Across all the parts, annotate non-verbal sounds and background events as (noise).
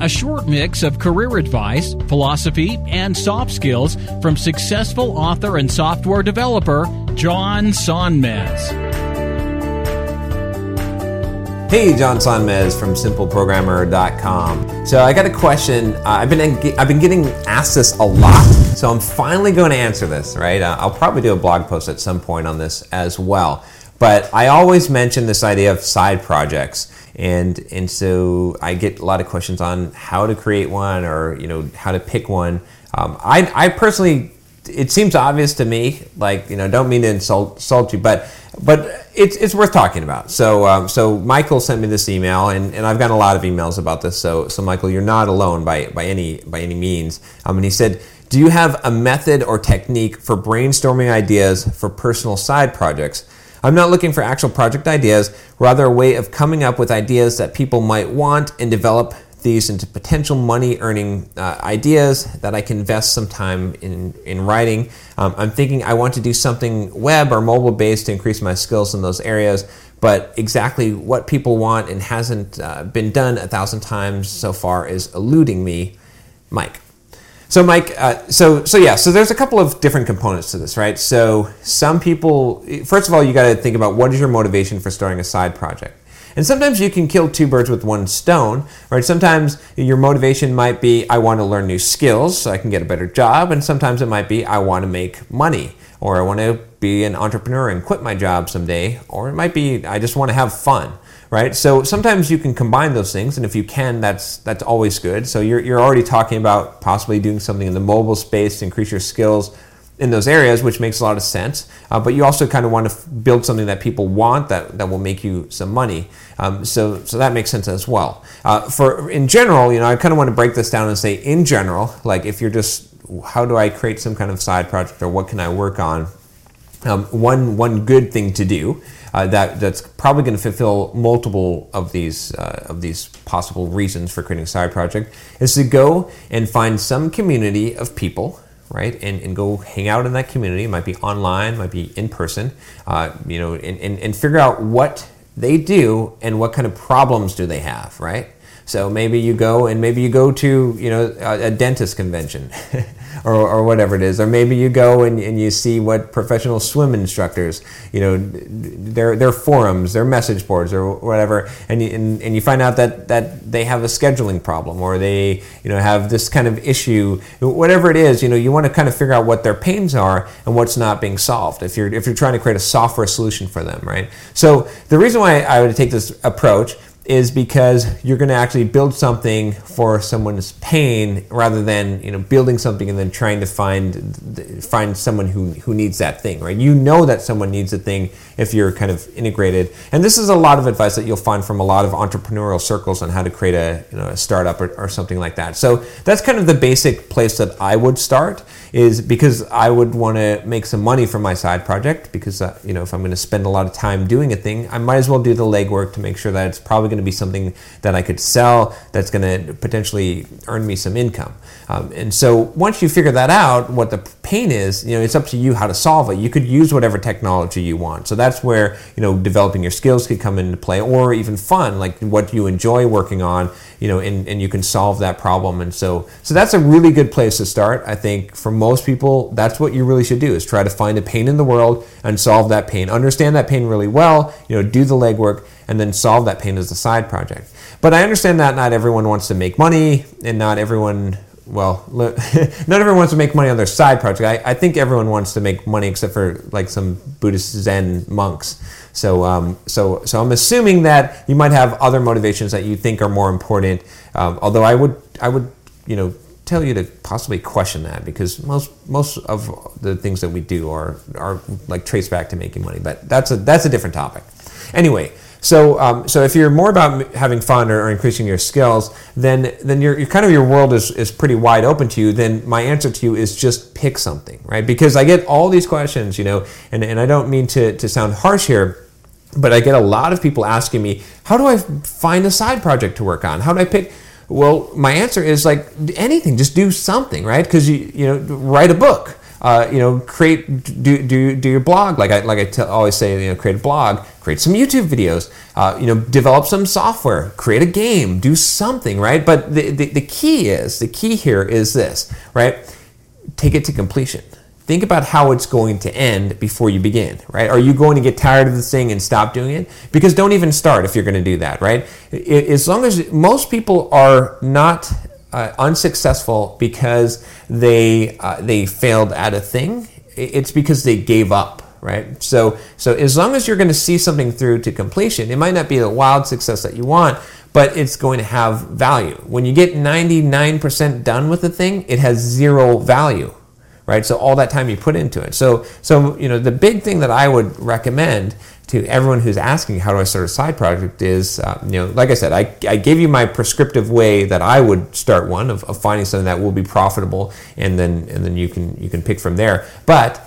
a short mix of career advice, philosophy, and soft skills from successful author and software developer John Sonmez. Hey, John Sonmez from SimpleProgrammer.com. So I got a question. Uh, I've been I've been getting asked this a lot, so I'm finally going to answer this. Right? Uh, I'll probably do a blog post at some point on this as well. But I always mention this idea of side projects, and and so I get a lot of questions on how to create one or you know how to pick one. Um, I I personally it seems obvious to me. Like you know, don't mean to insult, insult you, but but it's it's worth talking about. So um, so Michael sent me this email, and, and I've gotten a lot of emails about this. So so Michael, you're not alone by by any by any means. Um, and he said. Do you have a method or technique for brainstorming ideas for personal side projects? I'm not looking for actual project ideas, rather, a way of coming up with ideas that people might want and develop these into potential money earning uh, ideas that I can invest some time in, in writing. Um, I'm thinking I want to do something web or mobile based to increase my skills in those areas, but exactly what people want and hasn't uh, been done a thousand times so far is eluding me, Mike. So, Mike, uh, so so yeah, so there's a couple of different components to this, right? So, some people, first of all, you got to think about what is your motivation for starting a side project. And sometimes you can kill two birds with one stone, right? Sometimes your motivation might be, I want to learn new skills so I can get a better job. And sometimes it might be, I want to make money or I want to be an entrepreneur and quit my job someday. Or it might be, I just want to have fun. Right, so sometimes you can combine those things, and if you can, that's that's always good. So you're, you're already talking about possibly doing something in the mobile space to increase your skills in those areas, which makes a lot of sense. Uh, but you also kind of want to f- build something that people want that, that will make you some money. Um, so so that makes sense as well. Uh, for in general, you know, I kind of want to break this down and say in general, like if you're just how do I create some kind of side project or what can I work on? Um, one one good thing to do uh, that that's probably going to fulfill multiple of these uh, of these possible reasons for creating a side project is to go and find some community of people right and, and go hang out in that community. It might be online might be in person uh, you know and, and, and figure out what they do and what kind of problems do they have right so maybe you go and maybe you go to you know a, a dentist convention (laughs) or, or whatever it is, or maybe you go and, and you see what professional swim instructors, you know, their their forums, their message boards, or whatever, and you, and, and you find out that that they have a scheduling problem or they you know have this kind of issue, whatever it is, you know, you want to kind of figure out what their pains are and what's not being solved. If you're if you're trying to create a software solution for them, right? So the reason why I would take this approach is because you're going to actually build something for someone's pain rather than you know building something and then trying to find find someone who, who needs that thing right? You know that someone needs a thing if you're kind of integrated and this is a lot of advice that you'll find from a lot of entrepreneurial circles on how to create a, you know, a startup or, or something like that so that's kind of the basic place that i would start is because i would want to make some money from my side project because uh, you know if i'm going to spend a lot of time doing a thing i might as well do the legwork to make sure that it's probably going to be something that I could sell that's going to potentially earn me some income. Um, and so once you figure that out, what the pain is, you know, it's up to you how to solve it. You could use whatever technology you want. So that's where, you know, developing your skills could come into play or even fun, like what you enjoy working on, you know, and, and you can solve that problem. And so, so that's a really good place to start. I think for most people, that's what you really should do is try to find a pain in the world and solve that pain. Understand that pain really well, you know, do the legwork and then solve that pain as a side project. But I understand that not everyone wants to make money and not everyone well, (laughs) not everyone wants to make money on their side project. I, I, think everyone wants to make money except for like some Buddhist Zen monks. So, um, so, so I'm assuming that you might have other motivations that you think are more important. Um, although I would, I would, you know, tell you to possibly question that because most most of the things that we do are are like traced back to making money. But that's a that's a different topic. Anyway, So, um, so if you're more about having fun or, or, increasing your skills, then then your, your kind of your world is, is pretty wide open to you. Then my answer to you is just pick something, right? Because I get all these questions, you know, and, and I don't mean to, to sound harsh here, but I get a lot of people asking me, how do I find a side project to work on? How do I pick? Well, my answer is like anything, just do something, right? Because you you know, write a book. Uh, you know, create do, do, do your blog like I like I t- always say. You know, create a blog, create some YouTube videos. Uh, you know, develop some software, create a game, do something, right? But the, the the key is the key here is this, right? Take it to completion think about how it's going to end before you begin, right? Are you going to get tired of the thing and stop doing it? Because don't even start if you're going to do that, right? As long as most people are not uh, unsuccessful because they uh, they failed at a thing, it's because they gave up. Right, so so as long as you're going to see something through to completion, it might not be the wild success that you want, but it's going to have value. When you get 99% done with a thing, it has zero value right? So all that time you put into it. So so you know the big thing that I would recommend to everyone who's asking how do I start a side project is uh, you know like I said I, I gave you my prescriptive way that I would start one of, of finding something that will be profitable and then and then you can you can pick from there. But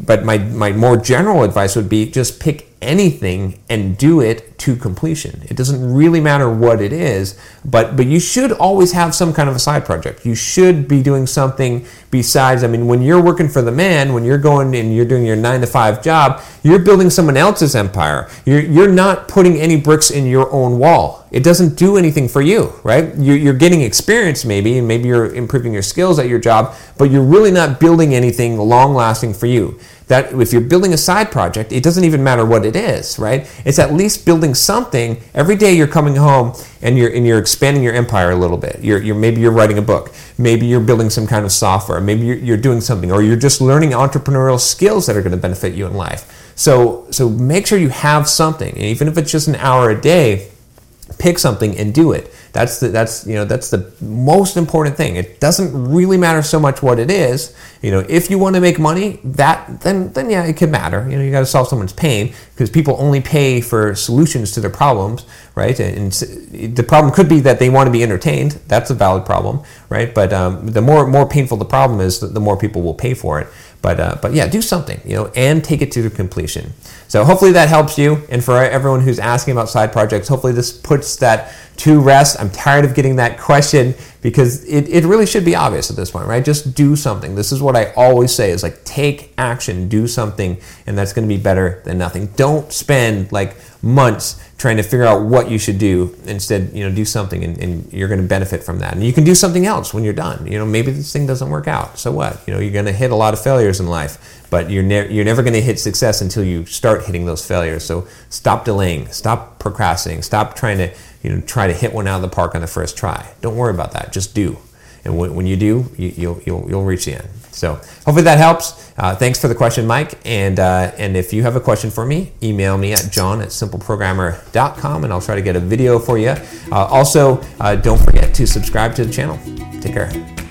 but my, my more general advice would be just pick anything and do it to completion. It doesn't really matter what it is, but but you should always have some kind of a side project. You should be doing something besides. I mean, when you're working for the man, when you're going and you're doing your nine to five job, you're building someone else's empire. You're you're not putting any bricks in your own wall. It doesn't do anything for you, right? You're, you're getting experience maybe, and maybe you're improving your skills at your job, but you're really not building anything long lasting for you that if you're building a side project, it doesn't even matter what it is, right? It's at least building something. Every day you're coming home and you're and you're expanding your empire a little bit. You're, you're maybe you're writing a book, maybe you're building some kind of software, maybe you're, you're doing something, or you're just learning entrepreneurial skills that are going to benefit you in life. So so make sure you have something, and even if it's just an hour a day, pick something and do it. That's the that's you know that's the most important thing. It doesn't really matter so much what it is. You know, if you want to make money, that then then yeah, it could matter. You know, you got to solve someone's pain because people only pay for solutions to their problems, right? And, and, the problem could be that they want to be entertained. That's a valid problem, right? But um, the more more painful the problem is, the more people will pay for it. But uh, but yeah, do something, you know, and take it to completion. So hopefully that helps you. And for everyone who's asking about side projects, hopefully this puts that to rest. I'm tired of getting that question because it, it really should be obvious at this point, right? Just do something. This is what I always say is like take action, do something, and that's going to be better than nothing. Don't spend like months trying to figure out what you should do. Instead, you know, do something and, and you're going to benefit from that. And you can do something else when you're done. You know, maybe this thing doesn't work out. So what? You know, you're going to hit a lot of failures in life, but you're, ne- you're never going to hit success until you start hitting those failures. So stop delaying, stop procrastinating, stop trying to, you know, try to hit one out of the park on the first try. Don't worry about that. Just do. And when, when you do, you, you'll, you'll, you'll reach the end. So hopefully that helps. Uh, thanks for the question, Mike. And uh, and if you have a question for me, email me at john at simpleprogrammer.com and I'll try to get a video for you. Uh, also, uh, don't forget to subscribe to the channel. Take care.